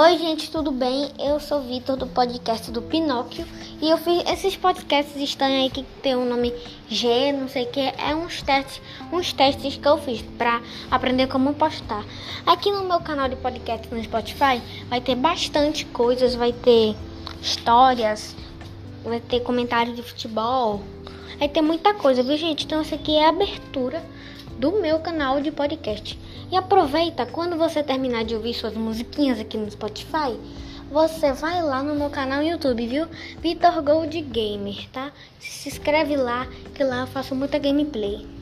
Oi, gente, tudo bem? Eu sou Vitor do podcast do Pinóquio e eu fiz esses podcasts estranhos aí que tem o um nome G, não sei o que, é uns testes, uns testes que eu fiz para aprender como postar. Aqui no meu canal de podcast no Spotify vai ter bastante coisas, vai ter histórias, vai ter comentários de futebol, vai ter muita coisa, viu, gente? Então, isso aqui é a abertura do meu canal de podcast. E aproveita quando você terminar de ouvir suas musiquinhas aqui no Spotify, você vai lá no meu canal no YouTube, viu? Vitor Gold Gamer, tá? Se inscreve lá, que lá eu faço muita gameplay.